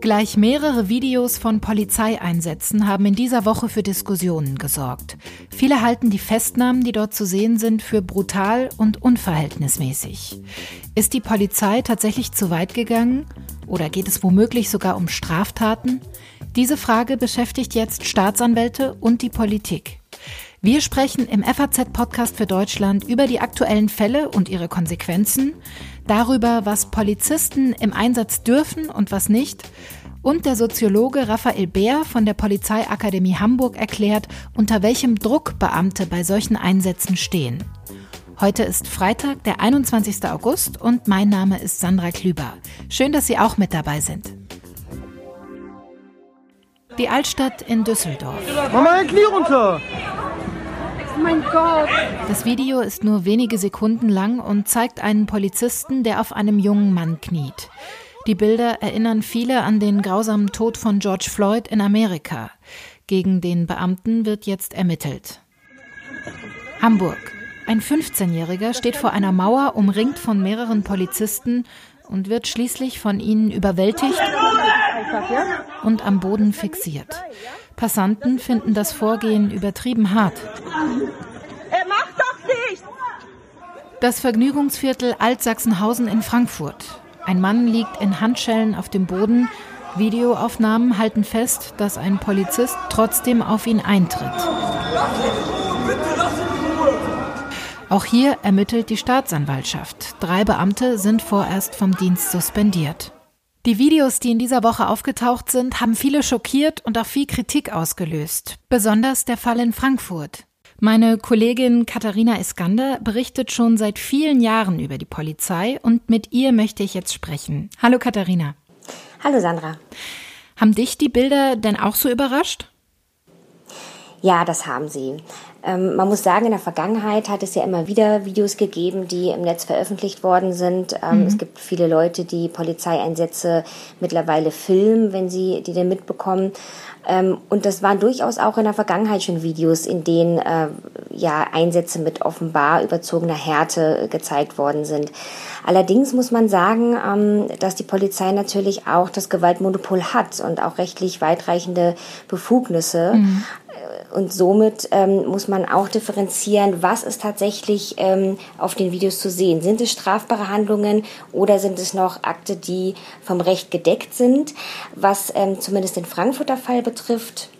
Gleich mehrere Videos von Polizeieinsätzen haben in dieser Woche für Diskussionen gesorgt. Viele halten die Festnahmen, die dort zu sehen sind, für brutal und unverhältnismäßig. Ist die Polizei tatsächlich zu weit gegangen? Oder geht es womöglich sogar um Straftaten? Diese Frage beschäftigt jetzt Staatsanwälte und die Politik. Wir sprechen im FAZ-Podcast für Deutschland über die aktuellen Fälle und ihre Konsequenzen, darüber, was Polizisten im Einsatz dürfen und was nicht. Und der Soziologe Raphael Bär von der Polizeiakademie Hamburg erklärt, unter welchem Druck Beamte bei solchen Einsätzen stehen. Heute ist Freitag, der 21. August und mein Name ist Sandra Klüber. Schön, dass Sie auch mit dabei sind. Die Altstadt in Düsseldorf. Mama, ein Knie runter! Mein Gott! Das Video ist nur wenige Sekunden lang und zeigt einen Polizisten, der auf einem jungen Mann kniet. Die Bilder erinnern viele an den grausamen Tod von George Floyd in Amerika. Gegen den Beamten wird jetzt ermittelt. Hamburg. Ein 15-Jähriger steht vor einer Mauer, umringt von mehreren Polizisten und wird schließlich von ihnen überwältigt und am Boden fixiert. Passanten finden das Vorgehen übertrieben hart. Er macht doch nichts! Das Vergnügungsviertel Altsachsenhausen in Frankfurt. Ein Mann liegt in Handschellen auf dem Boden. Videoaufnahmen halten fest, dass ein Polizist trotzdem auf ihn eintritt. Auch hier ermittelt die Staatsanwaltschaft. Drei Beamte sind vorerst vom Dienst suspendiert. Die Videos, die in dieser Woche aufgetaucht sind, haben viele schockiert und auch viel Kritik ausgelöst. Besonders der Fall in Frankfurt. Meine Kollegin Katharina Iskander berichtet schon seit vielen Jahren über die Polizei und mit ihr möchte ich jetzt sprechen. Hallo Katharina. Hallo Sandra. Haben dich die Bilder denn auch so überrascht? Ja, das haben sie. Ähm, man muss sagen, in der Vergangenheit hat es ja immer wieder Videos gegeben, die im Netz veröffentlicht worden sind. Ähm, mhm. Es gibt viele Leute, die Polizeieinsätze mittlerweile filmen, wenn sie die denn mitbekommen. Ähm, und das waren durchaus auch in der Vergangenheit schon Videos, in denen äh, ja Einsätze mit offenbar überzogener Härte gezeigt worden sind. Allerdings muss man sagen, ähm, dass die Polizei natürlich auch das Gewaltmonopol hat und auch rechtlich weitreichende Befugnisse. Mhm und somit ähm, muss man auch differenzieren, was ist tatsächlich ähm, auf den Videos zu sehen. Sind es strafbare Handlungen oder sind es noch Akte, die vom Recht gedeckt sind? Was ähm, zumindest den Frankfurter Fall betrifft,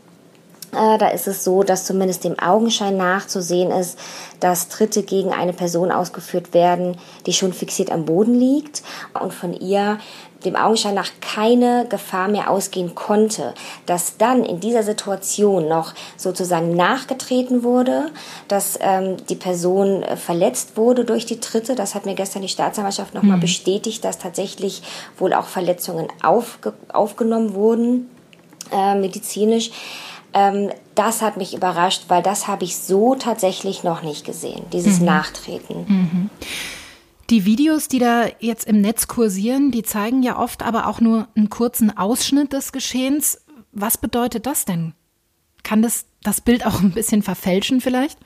da ist es so, dass zumindest dem Augenschein nach zu sehen ist, dass Tritte gegen eine Person ausgeführt werden, die schon fixiert am Boden liegt und von ihr dem Augenschein nach keine Gefahr mehr ausgehen konnte, dass dann in dieser Situation noch sozusagen nachgetreten wurde, dass ähm, die Person äh, verletzt wurde durch die Tritte. Das hat mir gestern die Staatsanwaltschaft nochmal mhm. bestätigt, dass tatsächlich wohl auch Verletzungen aufge aufgenommen wurden, äh, medizinisch. Ähm, das hat mich überrascht, weil das habe ich so tatsächlich noch nicht gesehen, dieses mhm. Nachtreten. Mhm. Die Videos, die da jetzt im Netz kursieren, die zeigen ja oft aber auch nur einen kurzen Ausschnitt des Geschehens. Was bedeutet das denn? Kann das das Bild auch ein bisschen verfälschen vielleicht?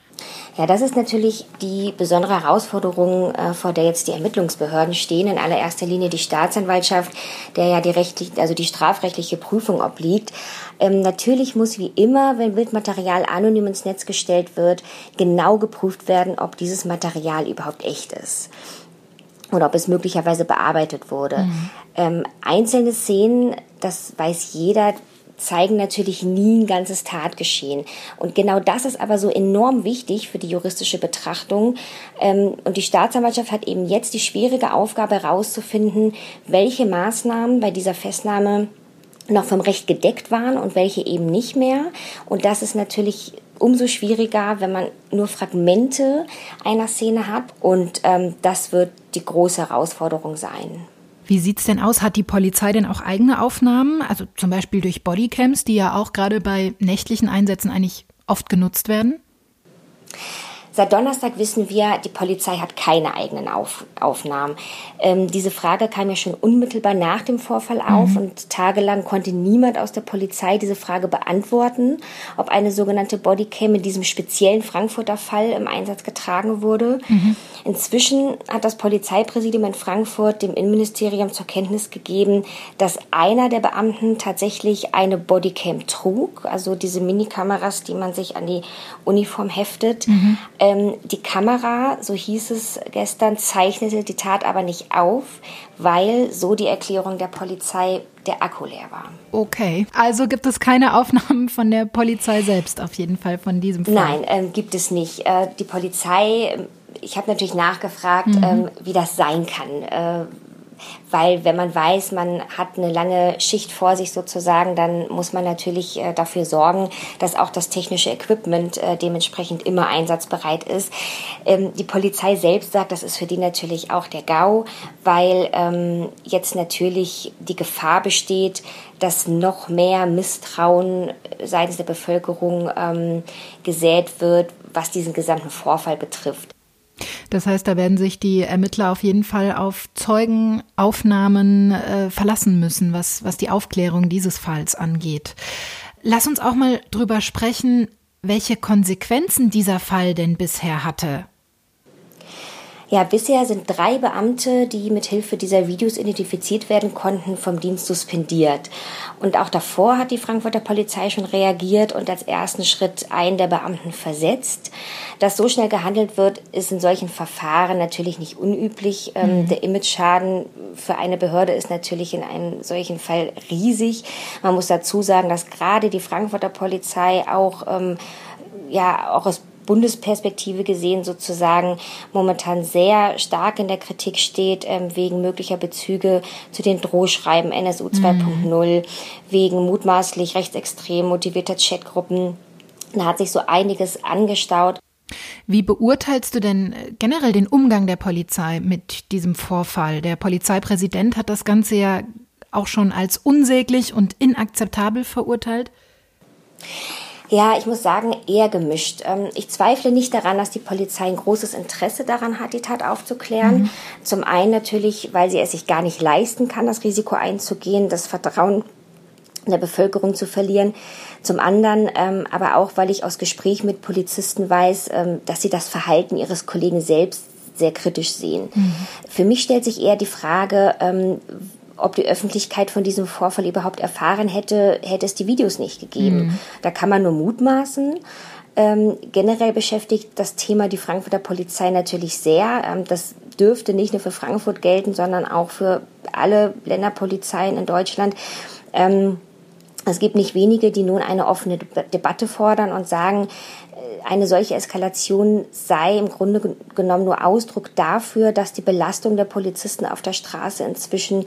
Ja, das ist natürlich die besondere Herausforderung, äh, vor der jetzt die Ermittlungsbehörden stehen. In allererster Linie die Staatsanwaltschaft, der ja die rechtlich, also die strafrechtliche Prüfung obliegt. Ähm, natürlich muss wie immer, wenn Bildmaterial anonym ins Netz gestellt wird, genau geprüft werden, ob dieses Material überhaupt echt ist oder ob es möglicherweise bearbeitet wurde. Mhm. Ähm, einzelne Szenen, das weiß jeder, zeigen natürlich nie ein ganzes Tatgeschehen. Und genau das ist aber so enorm wichtig für die juristische Betrachtung. Ähm, und die Staatsanwaltschaft hat eben jetzt die schwierige Aufgabe herauszufinden, welche Maßnahmen bei dieser Festnahme noch vom Recht gedeckt waren und welche eben nicht mehr. Und das ist natürlich umso schwieriger, wenn man nur Fragmente einer Szene hat. Und ähm, das wird die große Herausforderung sein. Wie sieht's denn aus? Hat die Polizei denn auch eigene Aufnahmen? Also zum Beispiel durch Bodycams, die ja auch gerade bei nächtlichen Einsätzen eigentlich oft genutzt werden? Seit Donnerstag wissen wir, die Polizei hat keine eigenen Auf Aufnahmen. Ähm, diese Frage kam ja schon unmittelbar nach dem Vorfall auf mhm. und tagelang konnte niemand aus der Polizei diese Frage beantworten, ob eine sogenannte Bodycam in diesem speziellen Frankfurter Fall im Einsatz getragen wurde. Mhm. Inzwischen hat das Polizeipräsidium in Frankfurt dem Innenministerium zur Kenntnis gegeben, dass einer der Beamten tatsächlich eine Bodycam trug, also diese Minikameras, die man sich an die Uniform heftet. Mhm. Ähm, die Kamera, so hieß es gestern, zeichnete die Tat aber nicht auf, weil, so die Erklärung der Polizei, der Akku leer war. Okay, also gibt es keine Aufnahmen von der Polizei selbst auf jeden Fall von diesem Fall? Nein, ähm, gibt es nicht. Äh, die Polizei, ich habe natürlich nachgefragt, mhm. ähm, wie das sein kann. Äh, weil wenn man weiß, man hat eine lange Schicht vor sich sozusagen, dann muss man natürlich äh, dafür sorgen, dass auch das technische Equipment äh, dementsprechend immer einsatzbereit ist. Ähm, die Polizei selbst sagt, das ist für die natürlich auch der GAU, weil ähm, jetzt natürlich die Gefahr besteht, dass noch mehr Misstrauen seitens der Bevölkerung ähm, gesät wird, was diesen gesamten Vorfall betrifft. Das heißt, da werden sich die Ermittler auf jeden Fall auf Zeugenaufnahmen äh, verlassen müssen, was, was die Aufklärung dieses Falls angeht. Lass uns auch mal drüber sprechen, welche Konsequenzen dieser Fall denn bisher hatte. Ja, bisher sind drei Beamte, die mit Hilfe dieser Videos identifiziert werden konnten, vom Dienst suspendiert. Und auch davor hat die Frankfurter Polizei schon reagiert und als ersten Schritt einen der Beamten versetzt. Dass so schnell gehandelt wird, ist in solchen Verfahren natürlich nicht unüblich. Ähm, mhm. Der Image-Schaden für eine Behörde ist natürlich in einem solchen Fall riesig. Man muss dazu sagen, dass gerade die Frankfurter Polizei auch ähm, ja auch aus Bundesperspektive gesehen sozusagen momentan sehr stark in der Kritik steht, ähm, wegen möglicher Bezüge zu den Drohschreiben NSU 2.0, mhm. wegen mutmaßlich rechtsextrem motivierter Chatgruppen. Da hat sich so einiges angestaut. Wie beurteilst du denn generell den Umgang der Polizei mit diesem Vorfall? Der Polizeipräsident hat das Ganze ja auch schon als unsäglich und inakzeptabel verurteilt. Ja, ich muss sagen, eher gemischt. Ähm, ich zweifle nicht daran, dass die Polizei ein großes Interesse daran hat, die Tat aufzuklären. Mhm. Zum einen natürlich, weil sie es sich gar nicht leisten kann, das Risiko einzugehen, das Vertrauen der Bevölkerung zu verlieren. Zum anderen ähm, aber auch, weil ich aus Gespräch mit Polizisten weiß, ähm, dass sie das Verhalten ihres Kollegen selbst sehr kritisch sehen. Mhm. Für mich stellt sich eher die Frage, ob die Öffentlichkeit von diesem Vorfall überhaupt erfahren hätte, hätte es die Videos nicht gegeben. Mhm. Da kann man nur mutmaßen. Ähm, generell beschäftigt das Thema die Frankfurter Polizei natürlich sehr. Ähm, das dürfte nicht nur für Frankfurt gelten, sondern auch für alle Länderpolizeien in Deutschland. Ähm, es gibt nicht wenige, die nun eine offene Debatte fordern und sagen, eine solche Eskalation sei im Grunde genommen nur Ausdruck dafür, dass die Belastung der Polizisten auf der Straße inzwischen äh,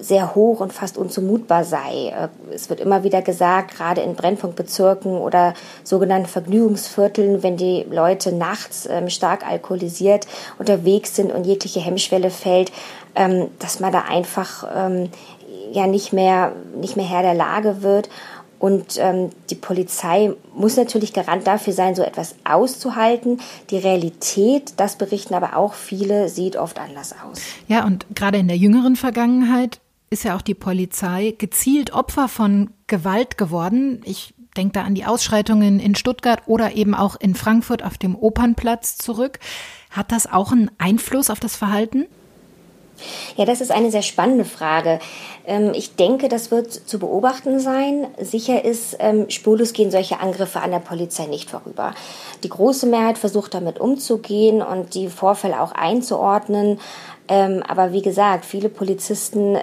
sehr hoch und fast unzumutbar sei. Äh, es wird immer wieder gesagt, gerade in Brennpunktbezirken oder sogenannten Vergnügungsvierteln, wenn die Leute nachts ähm, stark alkoholisiert unterwegs sind und jegliche Hemmschwelle fällt, ähm, dass man da einfach ähm, ja nicht mehr, nicht mehr Herr der Lage wird und ähm, die Polizei muss natürlich Garant dafür sein, so etwas auszuhalten. Die Realität, das berichten aber auch viele, sieht oft anders aus. Ja, und gerade in der jüngeren Vergangenheit ist ja auch die Polizei gezielt Opfer von Gewalt geworden. Ich denke da an die Ausschreitungen in Stuttgart oder eben auch in Frankfurt auf dem Opernplatz zurück. Hat das auch einen Einfluss auf das Verhalten? Ja, das ist eine sehr spannende Frage. Ähm, ich denke, das wird zu beobachten sein. Sicher ist, ähm, spurlos gehen solche Angriffe an der Polizei nicht vorüber. Die große Mehrheit versucht damit umzugehen und die Vorfälle auch einzuordnen. Ähm, aber wie gesagt, viele Polizisten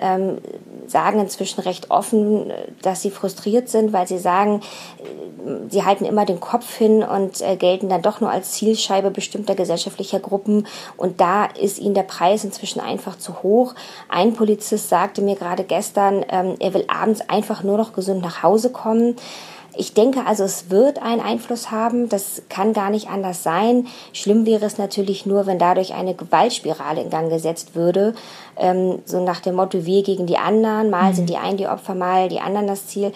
sagen inzwischen recht offen, dass sie frustriert sind, weil sie sagen, äh, sie halten immer den Kopf hin und äh, gelten dann doch nur als Zielscheibe bestimmter gesellschaftlicher Gruppen. Und da ist ihnen der Preis inzwischen einfach zu hoch. Ein Polizist sagte mir gerade gestern, ähm, er will abends einfach nur noch gesund nach Hause kommen. Ich denke also, es wird einen Einfluss haben. Das kann gar nicht anders sein. Schlimm wäre es natürlich nur, wenn dadurch eine Gewaltspirale in Gang gesetzt würde. Ähm, so nach dem Motto, wir gegen die anderen. Mal mhm. sind die einen die Opfer, mal die anderen das Ziel.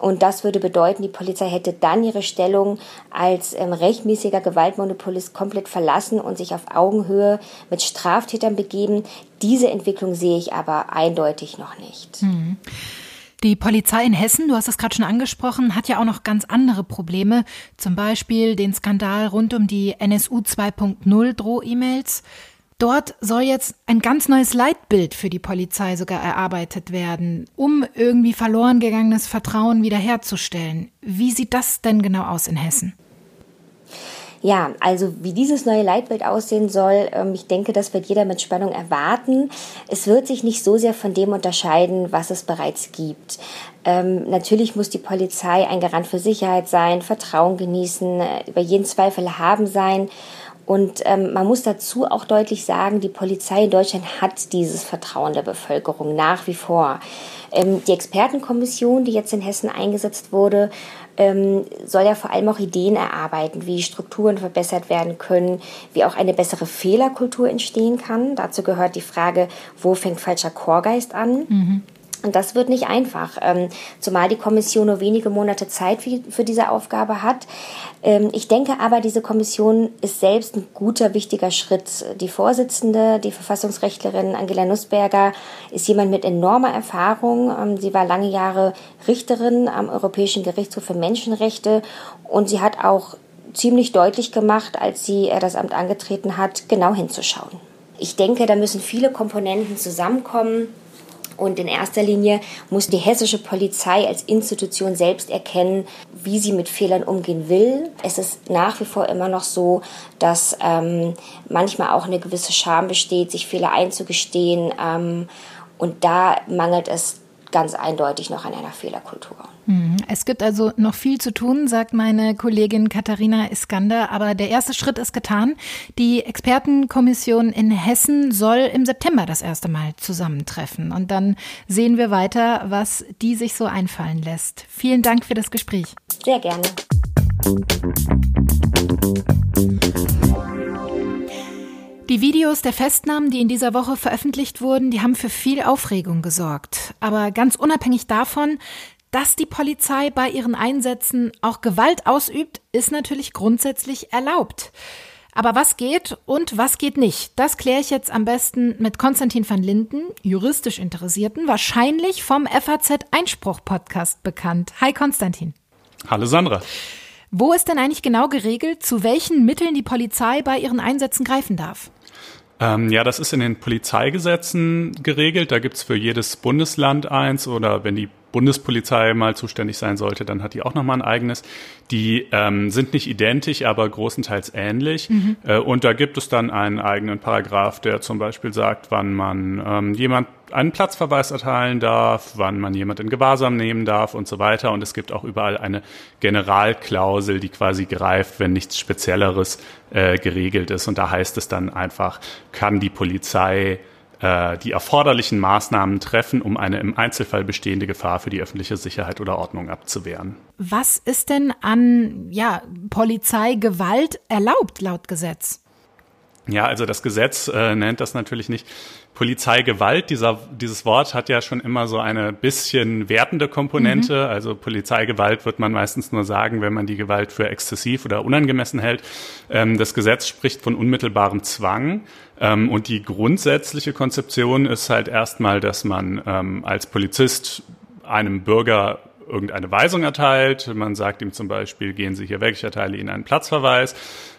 Und das würde bedeuten, die Polizei hätte dann ihre Stellung als ähm, rechtmäßiger Gewaltmonopolist komplett verlassen und sich auf Augenhöhe mit Straftätern begeben. Diese Entwicklung sehe ich aber eindeutig noch nicht. Mhm. Die Polizei in Hessen, du hast es gerade schon angesprochen, hat ja auch noch ganz andere Probleme. Zum Beispiel den Skandal rund um die NSU 2.0 Droh-E-Mails. Dort soll jetzt ein ganz neues Leitbild für die Polizei sogar erarbeitet werden, um irgendwie verloren gegangenes Vertrauen wiederherzustellen. Wie sieht das denn genau aus in Hessen? Ja, also wie dieses neue Leitbild aussehen soll, ähm, ich denke, das wird jeder mit Spannung erwarten. Es wird sich nicht so sehr von dem unterscheiden, was es bereits gibt. Ähm, natürlich muss die Polizei ein Garant für Sicherheit sein, Vertrauen genießen, äh, über jeden Zweifel haben sein. Und ähm, man muss dazu auch deutlich sagen, die Polizei in Deutschland hat dieses Vertrauen der Bevölkerung nach wie vor. Ähm, die Expertenkommission, die jetzt in Hessen eingesetzt wurde, ähm, soll ja vor allem auch Ideen erarbeiten, wie Strukturen verbessert werden können, wie auch eine bessere Fehlerkultur entstehen kann. Dazu gehört die Frage, wo fängt falscher Chorgeist an? Mhm. Und das wird nicht einfach, ähm, zumal die Kommission nur wenige Monate Zeit für diese Aufgabe hat. Ähm, ich denke aber, diese Kommission ist selbst ein guter, wichtiger Schritt. Die Vorsitzende, die Verfassungsrechtlerin Angela Nussberger, ist jemand mit enormer Erfahrung. Ähm, sie war lange Jahre Richterin am Europäischen Gerichtshof für Menschenrechte und sie hat auch ziemlich deutlich gemacht, als sie äh, das Amt angetreten hat, genau hinzuschauen. Ich denke, da müssen viele Komponenten zusammenkommen. Und in erster Linie muss die hessische Polizei als Institution selbst erkennen, wie sie mit Fehlern umgehen will. Es ist nach wie vor immer noch so, dass ähm, manchmal auch eine gewisse Scham besteht, sich Fehler einzugestehen. Ähm, und da mangelt es ganz eindeutig noch an einer Fehlerkultur. Mhm. Es gibt also noch viel zu tun, sagt meine Kollegin Katharina Iskander, aber der erste Schritt ist getan. Die Expertenkommission in Hessen soll im September das erste Mal zusammentreffen und dann sehen wir weiter, was die sich so einfallen lässt. Vielen Dank für das Gespräch. Sehr gerne. Die Videos der Festnahmen, die in dieser Woche veröffentlicht wurden, die haben für viel Aufregung gesorgt. Aber ganz unabhängig davon, dass die Polizei bei ihren Einsätzen auch Gewalt ausübt, ist natürlich grundsätzlich erlaubt. Aber was geht und was geht nicht, das kläre ich jetzt am besten mit Konstantin van Linden, juristisch Interessierten, wahrscheinlich vom FAZ Einspruch Podcast bekannt. Hi Konstantin. Hallo Sandra. Wo ist denn eigentlich genau geregelt, zu welchen Mitteln die Polizei bei ihren Einsätzen greifen darf? Ähm, ja, das ist in den Polizeigesetzen geregelt. Da gibt's für jedes Bundesland eins oder wenn die Bundespolizei mal zuständig sein sollte, dann hat die auch nochmal ein eigenes. Die ähm, sind nicht identisch, aber großenteils ähnlich. Mhm. Äh, und da gibt es dann einen eigenen Paragraph, der zum Beispiel sagt, wann man ähm, jemand einen Platzverweis erteilen darf, wann man jemand in Gewahrsam nehmen darf und so weiter. Und es gibt auch überall eine Generalklausel, die quasi greift, wenn nichts Spezielleres äh, geregelt ist. Und da heißt es dann einfach, kann die Polizei äh, die erforderlichen Maßnahmen treffen, um eine im Einzelfall bestehende Gefahr für die öffentliche Sicherheit oder Ordnung abzuwehren. Was ist denn an ja, Polizeigewalt erlaubt laut Gesetz? Ja, also das Gesetz äh, nennt das natürlich nicht Polizeigewalt. Dieser, dieses Wort hat ja schon immer so eine bisschen wertende Komponente. Mhm. Also Polizeigewalt wird man meistens nur sagen, wenn man die Gewalt für exzessiv oder unangemessen hält. Ähm, das Gesetz spricht von unmittelbarem Zwang. Ähm, und die grundsätzliche Konzeption ist halt erstmal, dass man ähm, als Polizist einem Bürger irgendeine Weisung erteilt. Man sagt ihm zum Beispiel, gehen Sie hier weg, ich erteile Ihnen einen Platzverweis.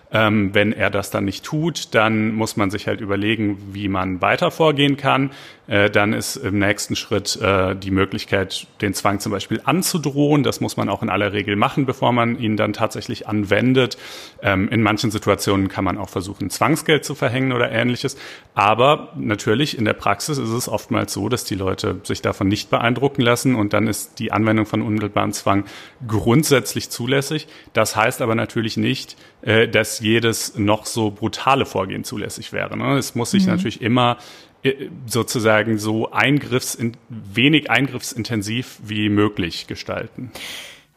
Ähm, wenn er das dann nicht tut, dann muss man sich halt überlegen, wie man weiter vorgehen kann. Äh, dann ist im nächsten Schritt äh, die Möglichkeit, den Zwang zum Beispiel anzudrohen. Das muss man auch in aller Regel machen, bevor man ihn dann tatsächlich anwendet. Ähm, in manchen Situationen kann man auch versuchen, Zwangsgeld zu verhängen oder ähnliches. Aber natürlich in der Praxis ist es oftmals so, dass die Leute sich davon nicht beeindrucken lassen und dann ist die Anwendung von unmittelbarem Zwang grundsätzlich zulässig. Das heißt aber natürlich nicht, äh, dass jedes noch so brutale Vorgehen zulässig wäre. Ne? Es muss sich mhm. natürlich immer äh, sozusagen so eingriffsin wenig eingriffsintensiv wie möglich gestalten.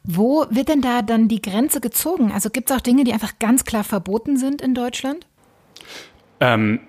Wo wird denn da dann die Grenze gezogen? Also gibt es auch Dinge, die einfach ganz klar verboten sind in Deutschland? Ähm,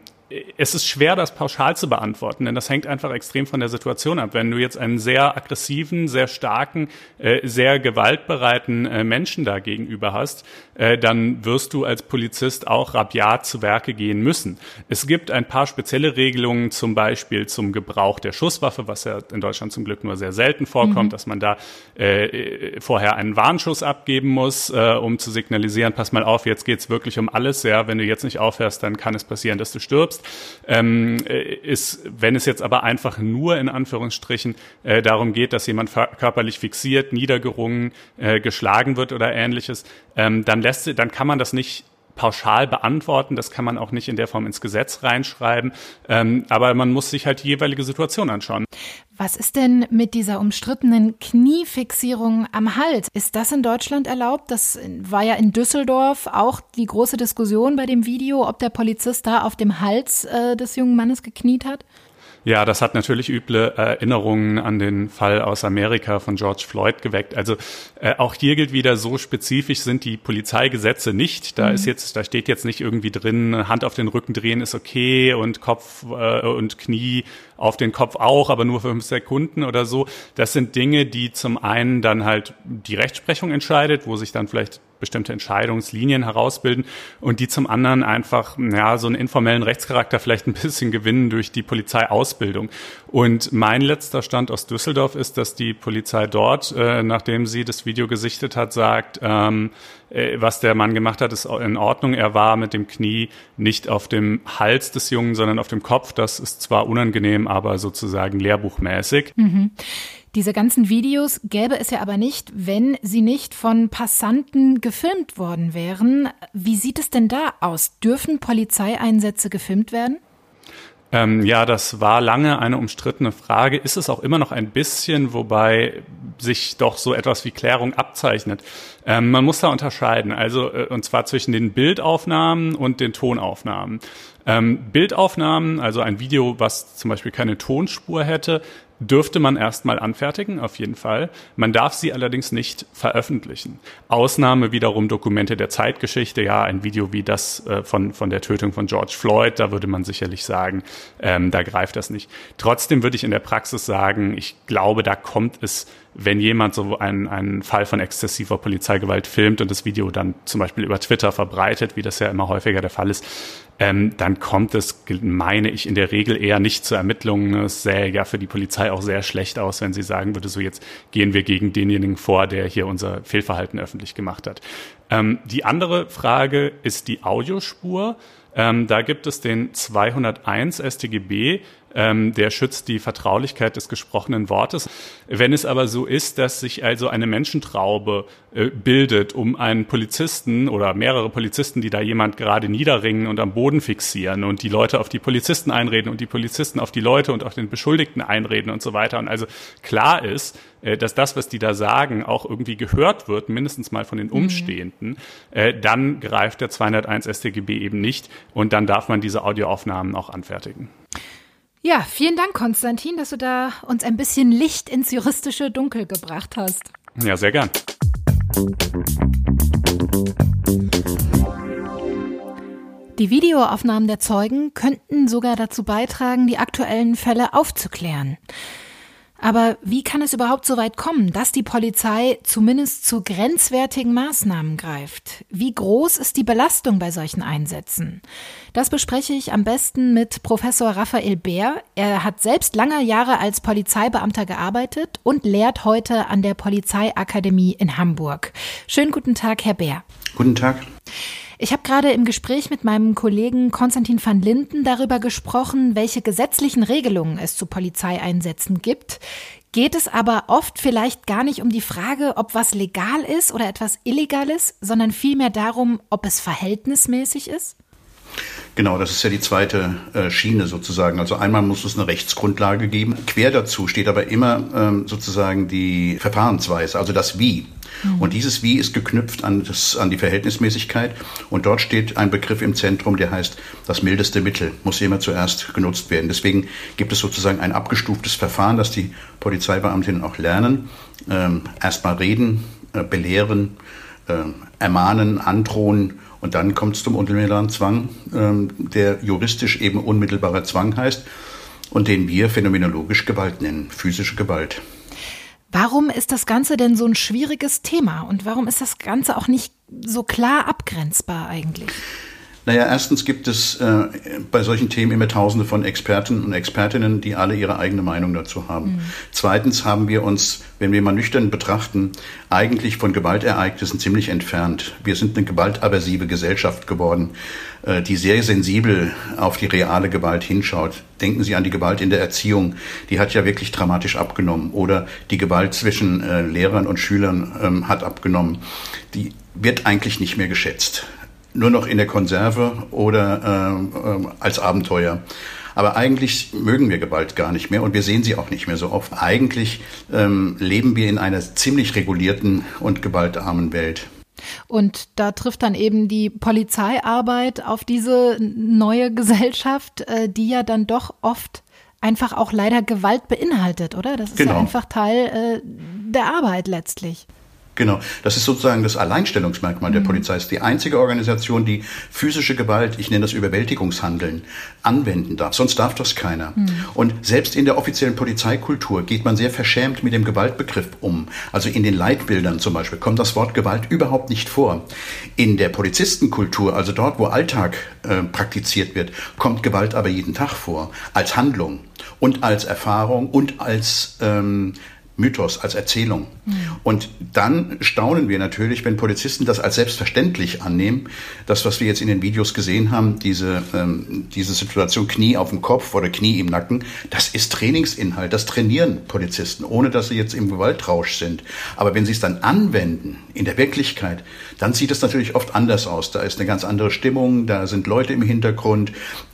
es ist schwer, das pauschal zu beantworten, denn das hängt einfach extrem von der Situation ab. Wenn du jetzt einen sehr aggressiven, sehr starken, äh, sehr gewaltbereiten äh, Menschen da gegenüber hast, äh, dann wirst du als Polizist auch rabiat zu Werke gehen müssen. Es gibt ein paar spezielle Regelungen, zum Beispiel zum Gebrauch der Schusswaffe, was ja in Deutschland zum Glück nur sehr selten vorkommt, mhm. dass man da äh, vorher einen Warnschuss abgeben muss, äh, um zu signalisieren, pass mal auf, jetzt geht's wirklich um alles. Ja, wenn du jetzt nicht aufhörst, dann kann es passieren, dass du stirbst. Ähm, äh, ist, wenn es jetzt aber einfach nur in Anführungsstrichen äh, darum geht, dass jemand körperlich fixiert, niedergerungen, äh, geschlagen wird oder ähnliches, ähm, dann lässt, dann kann man das nicht pauschal beantworten. Das kann man auch nicht in der Form ins Gesetz reinschreiben. Ähm, aber man muss sich halt die jeweilige Situation anschauen. Was ist denn mit dieser umstrittenen Kniefixierung am Hals? Ist das in Deutschland erlaubt? Das war ja in Düsseldorf auch die große Diskussion bei dem Video, ob der Polizist da auf dem Hals äh, des jungen Mannes gekniet hat. Ja, das hat natürlich üble Erinnerungen an den Fall aus Amerika von George Floyd geweckt. Also äh, auch hier gilt wieder, so spezifisch sind die Polizeigesetze nicht. Da mhm. ist jetzt, da steht jetzt nicht irgendwie drin, Hand auf den Rücken drehen ist okay und Kopf äh, und Knie auf den Kopf auch, aber nur für fünf Sekunden oder so. Das sind Dinge, die zum einen dann halt die Rechtsprechung entscheidet, wo sich dann vielleicht bestimmte Entscheidungslinien herausbilden und die zum anderen einfach ja so einen informellen Rechtscharakter vielleicht ein bisschen gewinnen durch die Polizeiausbildung. Und mein letzter Stand aus Düsseldorf ist, dass die Polizei dort, äh, nachdem sie das Video gesichtet hat, sagt, ähm, äh, was der Mann gemacht hat, ist in Ordnung. Er war mit dem Knie nicht auf dem Hals des Jungen, sondern auf dem Kopf. Das ist zwar unangenehm, aber sozusagen lehrbuchmäßig. Mhm. Diese ganzen Videos gäbe es ja aber nicht, wenn sie nicht von Passanten gefilmt worden wären. Wie sieht es denn da aus? Dürfen Polizeieinsätze gefilmt werden? Ähm, ja, das war lange eine umstrittene Frage. Ist es auch immer noch ein bisschen, wobei sich doch so etwas wie Klärung abzeichnet. Ähm, man muss da unterscheiden, also äh, und zwar zwischen den Bildaufnahmen und den Tonaufnahmen. Ähm, Bildaufnahmen, also ein Video, was zum Beispiel keine Tonspur hätte, dürfte man erstmal anfertigen, auf jeden Fall. Man darf sie allerdings nicht veröffentlichen. Ausnahme wiederum Dokumente der Zeitgeschichte, ja, ein Video wie das äh, von, von der Tötung von George Floyd, da würde man sicherlich sagen, ähm, da greift das nicht. Trotzdem würde ich in der Praxis sagen, ich glaube, da kommt es wenn jemand so einen, einen Fall von exzessiver Polizeigewalt filmt und das Video dann zum Beispiel über Twitter verbreitet, wie das ja immer häufiger der Fall ist, ähm, dann kommt es, meine ich, in der Regel eher nicht zu Ermittlungen. Es sähe ja für die Polizei auch sehr schlecht aus, wenn sie sagen würde, so jetzt gehen wir gegen denjenigen vor, der hier unser Fehlverhalten öffentlich gemacht hat. Ähm, die andere Frage ist die Audiospur. Ähm, da gibt es den 201 StGB, ähm, der schützt die Vertraulichkeit des gesprochenen Wortes. Wenn es aber so ist, dass sich also eine Menschentraube äh, bildet um einen Polizisten oder mehrere Polizisten, die da jemand gerade niederringen und am Boden fixieren und die Leute auf die Polizisten einreden und die Polizisten auf die Leute und auf den Beschuldigten einreden und so weiter und also klar ist, äh, dass das, was die da sagen, auch irgendwie gehört wird, mindestens mal von den mhm. Umstehenden, mhm. dann greift der 201 StGB eben nicht und dann darf man diese Audioaufnahmen auch anfertigen. Ja, vielen Dank, Konstantin, dass du da uns ein bisschen Licht ins juristische Dunkel gebracht hast. Ja, sehr gern. Die Videoaufnahmen der Zeugen könnten sogar dazu beitragen, die aktuellen Fälle aufzuklären. Aber wie kann es überhaupt so weit kommen, dass die Polizei zumindest zu grenzwertigen Maßnahmen greift? Wie groß ist die Belastung bei solchen Einsätzen? Das bespreche ich am besten mit Professor Raphael Bär. Er hat selbst lange Jahre als Polizeibeamter gearbeitet und lehrt heute an der Polizeiakademie in Hamburg. Schönen guten Tag, Herr Bär. Guten Tag. Ich habe gerade im Gespräch mit meinem Kollegen Konstantin van Linden darüber gesprochen, welche gesetzlichen Regelungen es zu Polizeieinsätzen gibt. Geht es aber oft vielleicht gar nicht um die Frage, ob was legal ist oder etwas illegal ist, sondern vielmehr darum, ob es verhältnismäßig ist? Genau, das ist ja die zweite äh, Schiene sozusagen. Also einmal muss es eine Rechtsgrundlage geben. Quer dazu steht aber immer ähm, sozusagen die Verfahrensweise, also das Wie. Mhm. Und dieses Wie ist geknüpft an, das, an die Verhältnismäßigkeit. Und dort steht ein Begriff im Zentrum, der heißt, das mildeste Mittel muss immer zuerst genutzt werden. Deswegen gibt es sozusagen ein abgestuftes Verfahren, das die Polizeibeamtinnen auch lernen. Ähm, Erstmal reden, äh, belehren, äh, ermahnen, androhen Und dann kommt es zum unmittelbaren Zwang, ähm, der juristisch eben unmittelbarer Zwang heißt und den wir phänomenologisch Gewalt nennen, physische Gewalt. Warum ist das Ganze denn so ein schwieriges Thema und warum ist das Ganze auch nicht so klar abgrenzbar eigentlich? Naja, erstens gibt es äh, bei solchen Themen immer Tausende von Experten und Expertinnen, die alle ihre eigene Meinung dazu haben. Mhm. Zweitens haben wir uns, wenn wir mal nüchtern betrachten, eigentlich von Gewaltereignissen ziemlich entfernt. Wir sind eine gewaltaversive Gesellschaft geworden, äh, die sehr sensibel auf die reale Gewalt hinschaut. Denken Sie an die Gewalt in der Erziehung, die hat ja wirklich dramatisch abgenommen. Oder die Gewalt zwischen äh, Lehrern und Schülern ähm, hat abgenommen. Die wird eigentlich nicht mehr geschätzt nur noch in der Konserve oder äh, als Abenteuer. Aber eigentlich mögen wir Gewalt gar nicht mehr und wir sehen sie auch nicht mehr so oft. Eigentlich ähm, leben wir in einer ziemlich regulierten und gewaltarmen Welt. Und da trifft dann eben die Polizeiarbeit auf diese neue Gesellschaft, äh, die ja dann doch oft einfach auch leider Gewalt beinhaltet, oder? Das ist genau. ja einfach Teil äh, der Arbeit letztlich. Genau, das ist sozusagen das Alleinstellungsmerkmal mhm. der Polizei. Es ist die einzige Organisation, die physische Gewalt, ich nenne das Überwältigungshandeln, anwenden darf. Sonst darf das keiner. Mhm. Und selbst in der offiziellen Polizeikultur geht man sehr verschämt mit dem Gewaltbegriff um. Also in den Leitbildern zum Beispiel kommt das Wort Gewalt überhaupt nicht vor. In der Polizistenkultur, also dort, wo Alltag äh, praktiziert wird, kommt Gewalt aber jeden Tag vor. Als Handlung und als Erfahrung und als ähm, Mythos, als Erzählung. Mhm. Und dann staunen wir natürlich, wenn Polizisten das als selbstverständlich annehmen. Das, was wir jetzt in den Videos gesehen haben, diese, ähm, diese Situation Knie auf dem Kopf oder Knie im Nacken, das ist Trainingsinhalt. Das trainieren Polizisten, ohne dass sie jetzt im Gewaltrausch sind. Aber wenn sie es dann anwenden, in der Wirklichkeit, dann sieht es natürlich oft anders aus. Da ist eine ganz andere Stimmung, da sind Leute im Hintergrund,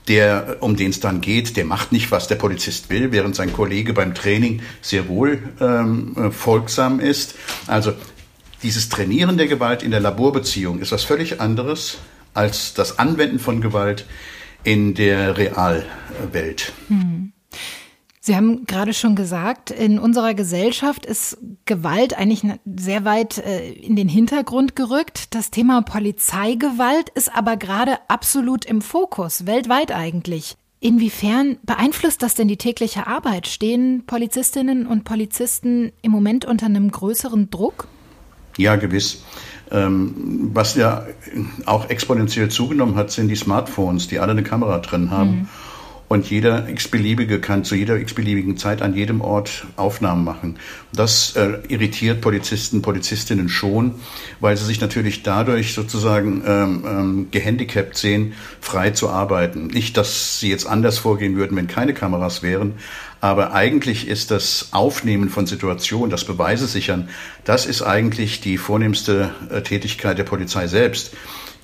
der, um den es dann geht, der macht nicht, was der Polizist will, während sein Kollege beim Training sehr wohl ähm, äh, folgsam ist. Also dieses Trainieren der Gewalt in der Laborbeziehung ist was völlig anderes als das Anwenden von Gewalt in der Realwelt. Hm. Sie haben gerade schon gesagt, in unserer Gesellschaft ist Gewalt eigentlich sehr weit äh, in den Hintergrund gerückt. Das Thema Polizeigewalt ist aber gerade absolut im Fokus, weltweit eigentlich. Inwiefern beeinflusst das denn die tägliche Arbeit? Stehen Polizistinnen und Polizisten im Moment unter einem größeren Druck? Ja, gewiss. Ähm, was ja auch exponentiell zugenommen hat, sind die Smartphones, die alle eine Kamera drin haben. Mhm. Und jeder x-beliebige kann zu jeder x-beliebigen Zeit an jedem Ort Aufnahmen machen. Das äh, irritiert Polizisten, Polizistinnen schon, weil sie sich natürlich dadurch sozusagen ähm, ähm, gehandicapt sehen, frei zu arbeiten. Nicht, dass sie jetzt anders vorgehen würden, wenn keine Kameras wären, aber eigentlich ist das Aufnehmen von Situationen, das Beweise sichern, das ist eigentlich die vornehmste äh, Tätigkeit der Polizei selbst.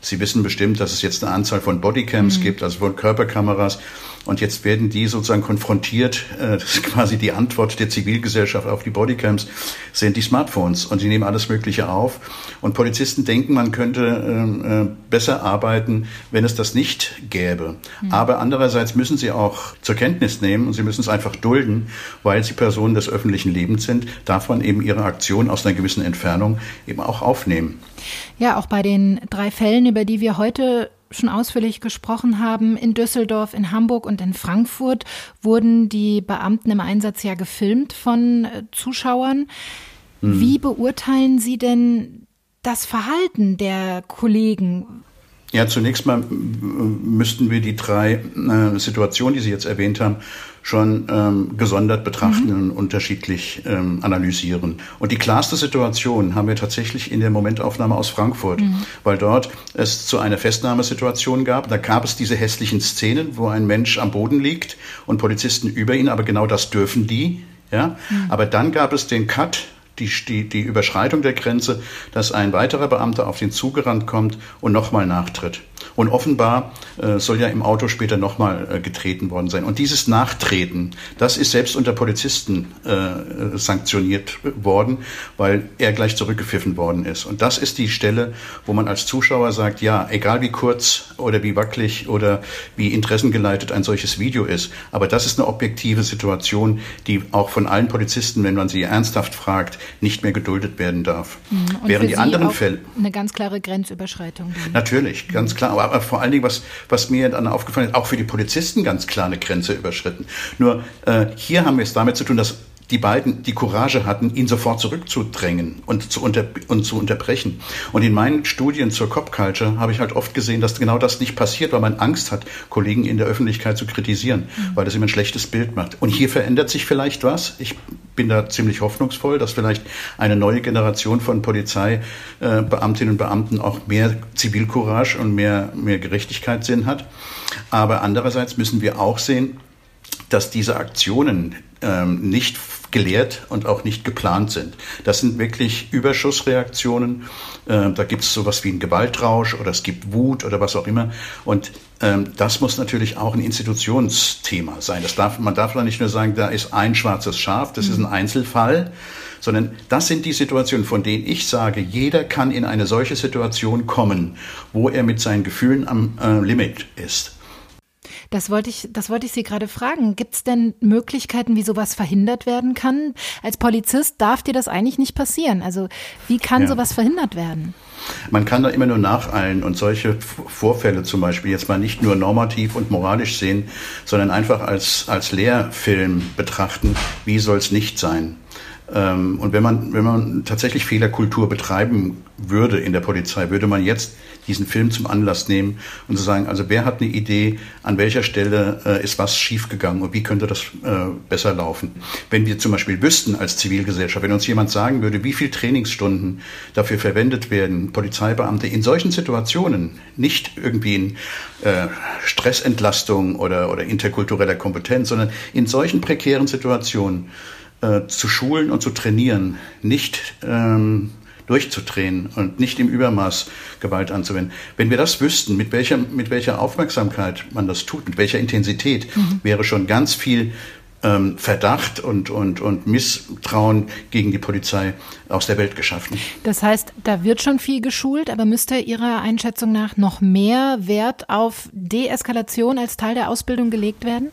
Sie wissen bestimmt, dass es jetzt eine Anzahl von Bodycams mhm. gibt, also von Körperkameras. Und jetzt werden die sozusagen konfrontiert, äh, das ist quasi die Antwort der Zivilgesellschaft auf die Bodycams, sind die Smartphones. Und die nehmen alles Mögliche auf. Und Polizisten denken, man könnte ähm, äh, besser arbeiten, wenn es das nicht gäbe. Mhm. Aber andererseits müssen sie auch zur Kenntnis nehmen und sie müssen es einfach dulden, weil sie Personen des öffentlichen Lebens sind, darf man eben ihre Aktion aus einer gewissen Entfernung eben auch aufnehmen. Ja, auch bei den drei Fällen, über die wir heute schon ausführlich gesprochen haben, in Düsseldorf, in Hamburg und in Frankfurt wurden die Beamten im Einsatz ja gefilmt von äh, Zuschauern. Mhm. Wie beurteilen Sie denn das Verhalten der Kollegen? Ja, zunächst mal müssten wir die drei äh, Situationen, die Sie jetzt erwähnt haben, schon ähm, gesondert betrachten mhm. und unterschiedlich ähm, analysieren. Und die klarste Situation haben wir tatsächlich in der Momentaufnahme aus Frankfurt, mhm. weil dort es zu einer Festnahmesituation gab. Da gab es diese hässlichen Szenen, wo ein Mensch am Boden liegt und Polizisten über ihn, aber genau das dürfen die. Ja? Mhm. Aber dann gab es den Cut die, die, die Überschreitung der Grenze, dass ein weiterer Beamter auf den zugerannt kommt und nochmal nachtritt. Und offenbar äh, soll ja im Auto später nochmal äh, getreten worden sein. Und dieses Nachtreten, das ist selbst unter Polizisten äh, sanktioniert worden, weil er gleich zurückgepfiffen worden ist. Und das ist die Stelle, wo man als Zuschauer sagt, ja, egal wie kurz oder wie wackelig oder wie interessengeleitet ein solches Video ist, aber das ist eine objektive Situation, die auch von allen Polizisten, wenn man sie ernsthaft fragt, nicht mehr geduldet werden darf. Mhm. Während die anderen Fälle. Eine ganz klare Grenzüberschreitung. Dann. Natürlich, ganz klar. Aber, aber vor allen Dingen, was, was mir dann aufgefallen ist, auch für die Polizisten ganz klar eine Grenze überschritten. Nur äh, hier haben wir es damit zu tun, dass die beiden die Courage hatten, ihn sofort zurückzudrängen und zu, unter, und zu unterbrechen. Und in meinen Studien zur Cop Culture habe ich halt oft gesehen, dass genau das nicht passiert, weil man Angst hat, Kollegen in der Öffentlichkeit zu kritisieren, mhm. weil das immer ein schlechtes Bild macht. Und hier verändert sich vielleicht was. Ich bin da ziemlich hoffnungsvoll, dass vielleicht eine neue Generation von Polizeibeamtinnen und Beamten auch mehr Zivilcourage und mehr, mehr Gerechtigkeitssinn hat. Aber andererseits müssen wir auch sehen, dass diese Aktionen ähm, nicht gelehrt und auch nicht geplant sind. Das sind wirklich Überschussreaktionen. Äh, da gibt es sowas wie einen Gewaltrausch oder es gibt Wut oder was auch immer. Und ähm, das muss natürlich auch ein Institutionsthema sein. Das darf, man darf da nicht nur sagen, da ist ein schwarzes Schaf, das ist ein Einzelfall, sondern das sind die Situationen, von denen ich sage, jeder kann in eine solche Situation kommen, wo er mit seinen Gefühlen am äh, Limit ist. Das wollte ich, das wollte ich Sie gerade fragen. Gibt es denn Möglichkeiten, wie sowas verhindert werden kann? Als Polizist darf dir das eigentlich nicht passieren. Also wie kann ja. sowas verhindert werden? Man kann da immer nur nacheilen und solche Vorfälle zum Beispiel jetzt mal nicht nur normativ und moralisch sehen, sondern einfach als, als Lehrfilm betrachten, wie soll es nicht sein. Ähm, und wenn man, wenn man tatsächlich Fehlerkultur betreiben würde in der Polizei, würde man jetzt diesen Film zum Anlass nehmen und zu sagen, also wer hat eine Idee, an welcher Stelle äh, ist was schiefgegangen und wie könnte das äh, besser laufen. Wenn wir zum Beispiel wüssten als Zivilgesellschaft, wenn uns jemand sagen würde, wie viele Trainingsstunden dafür verwendet werden, Polizeibeamte in solchen Situationen, nicht irgendwie in äh, Stressentlastung oder, oder interkultureller Kompetenz, sondern in solchen prekären Situationen, äh, zu schulen und zu trainieren, nicht ähm, durchzudrehen und nicht im Übermaß Gewalt anzuwenden. Wenn wir das wüssten, mit welcher, mit welcher Aufmerksamkeit man das tut, mit welcher Intensität, mhm. wäre schon ganz viel ähm, Verdacht und, und, und Misstrauen gegen die Polizei aus der Welt geschaffen. Das heißt, da wird schon viel geschult, aber müsste Ihrer Einschätzung nach noch mehr Wert auf Deeskalation als Teil der Ausbildung gelegt werden?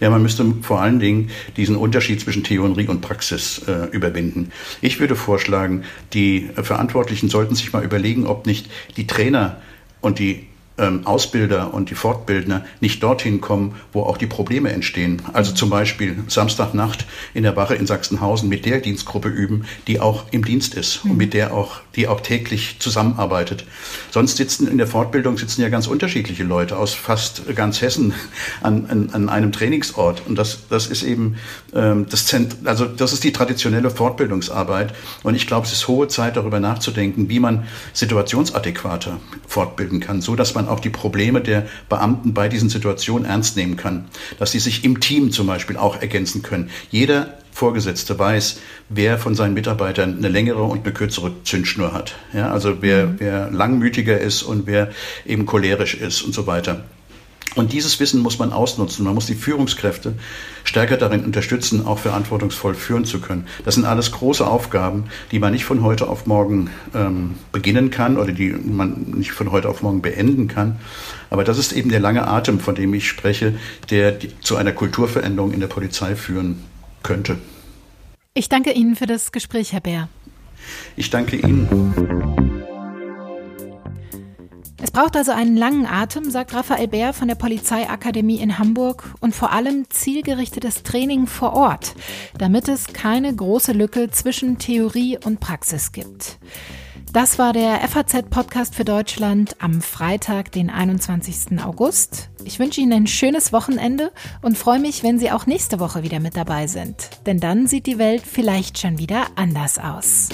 Ja, man müsste vor allen Dingen diesen Unterschied zwischen Theorie und Praxis äh, überwinden. Ich würde vorschlagen, die Verantwortlichen sollten sich mal überlegen, ob nicht die Trainer und die ähm, Ausbilder und die Fortbildner nicht dorthin kommen, wo auch die Probleme entstehen. Also zum Beispiel Samstagnacht in der Wache in Sachsenhausen mit der Dienstgruppe üben, die auch im Dienst ist und mit der auch, die auch täglich zusammenarbeitet. Sonst sitzen in der Fortbildung sitzen ja ganz unterschiedliche Leute aus fast ganz Hessen an, an, an einem Trainingsort. Und das, das ist eben ähm, das Zent also das ist die traditionelle Fortbildungsarbeit. Und ich glaube, es ist hohe Zeit, darüber nachzudenken, wie man situationsadäquater fortbilden kann, so dass man auch die Probleme der Beamten bei diesen Situationen ernst nehmen kann. Dass sie sich im Team zum Beispiel auch ergänzen können. Jeder Vorgesetzte weiß, wer von seinen Mitarbeitern eine längere und eine kürzere Zündschnur hat. Ja, also wer, mhm. wer langmütiger ist und wer eben cholerisch ist und so weiter. Und dieses Wissen muss man ausnutzen. Man muss die Führungskräfte stärker darin unterstützen, auch verantwortungsvoll führen zu können. Das sind alles große Aufgaben, die man nicht von heute auf morgen ähm, beginnen kann oder die man nicht von heute auf morgen beenden kann. Aber das ist eben der lange Atem, von dem ich spreche, der die, zu einer Kulturveränderung in der Polizei führen könnte. Ich danke Ihnen für das Gespräch, Herr Bär. Ich danke Ihnen. Es braucht also einen langen Atem, sagt Raphael Bär von der Polizeiakademie in Hamburg und vor allem zielgerichtetes Training vor Ort, damit es keine große Lücke zwischen Theorie und Praxis gibt. Das war der FAZ-Podcast für Deutschland am Freitag, den 21. August. Ich wünsche Ihnen ein schönes Wochenende und freue mich, wenn Sie auch nächste Woche wieder mit dabei sind. Denn dann sieht die Welt vielleicht schon wieder anders aus.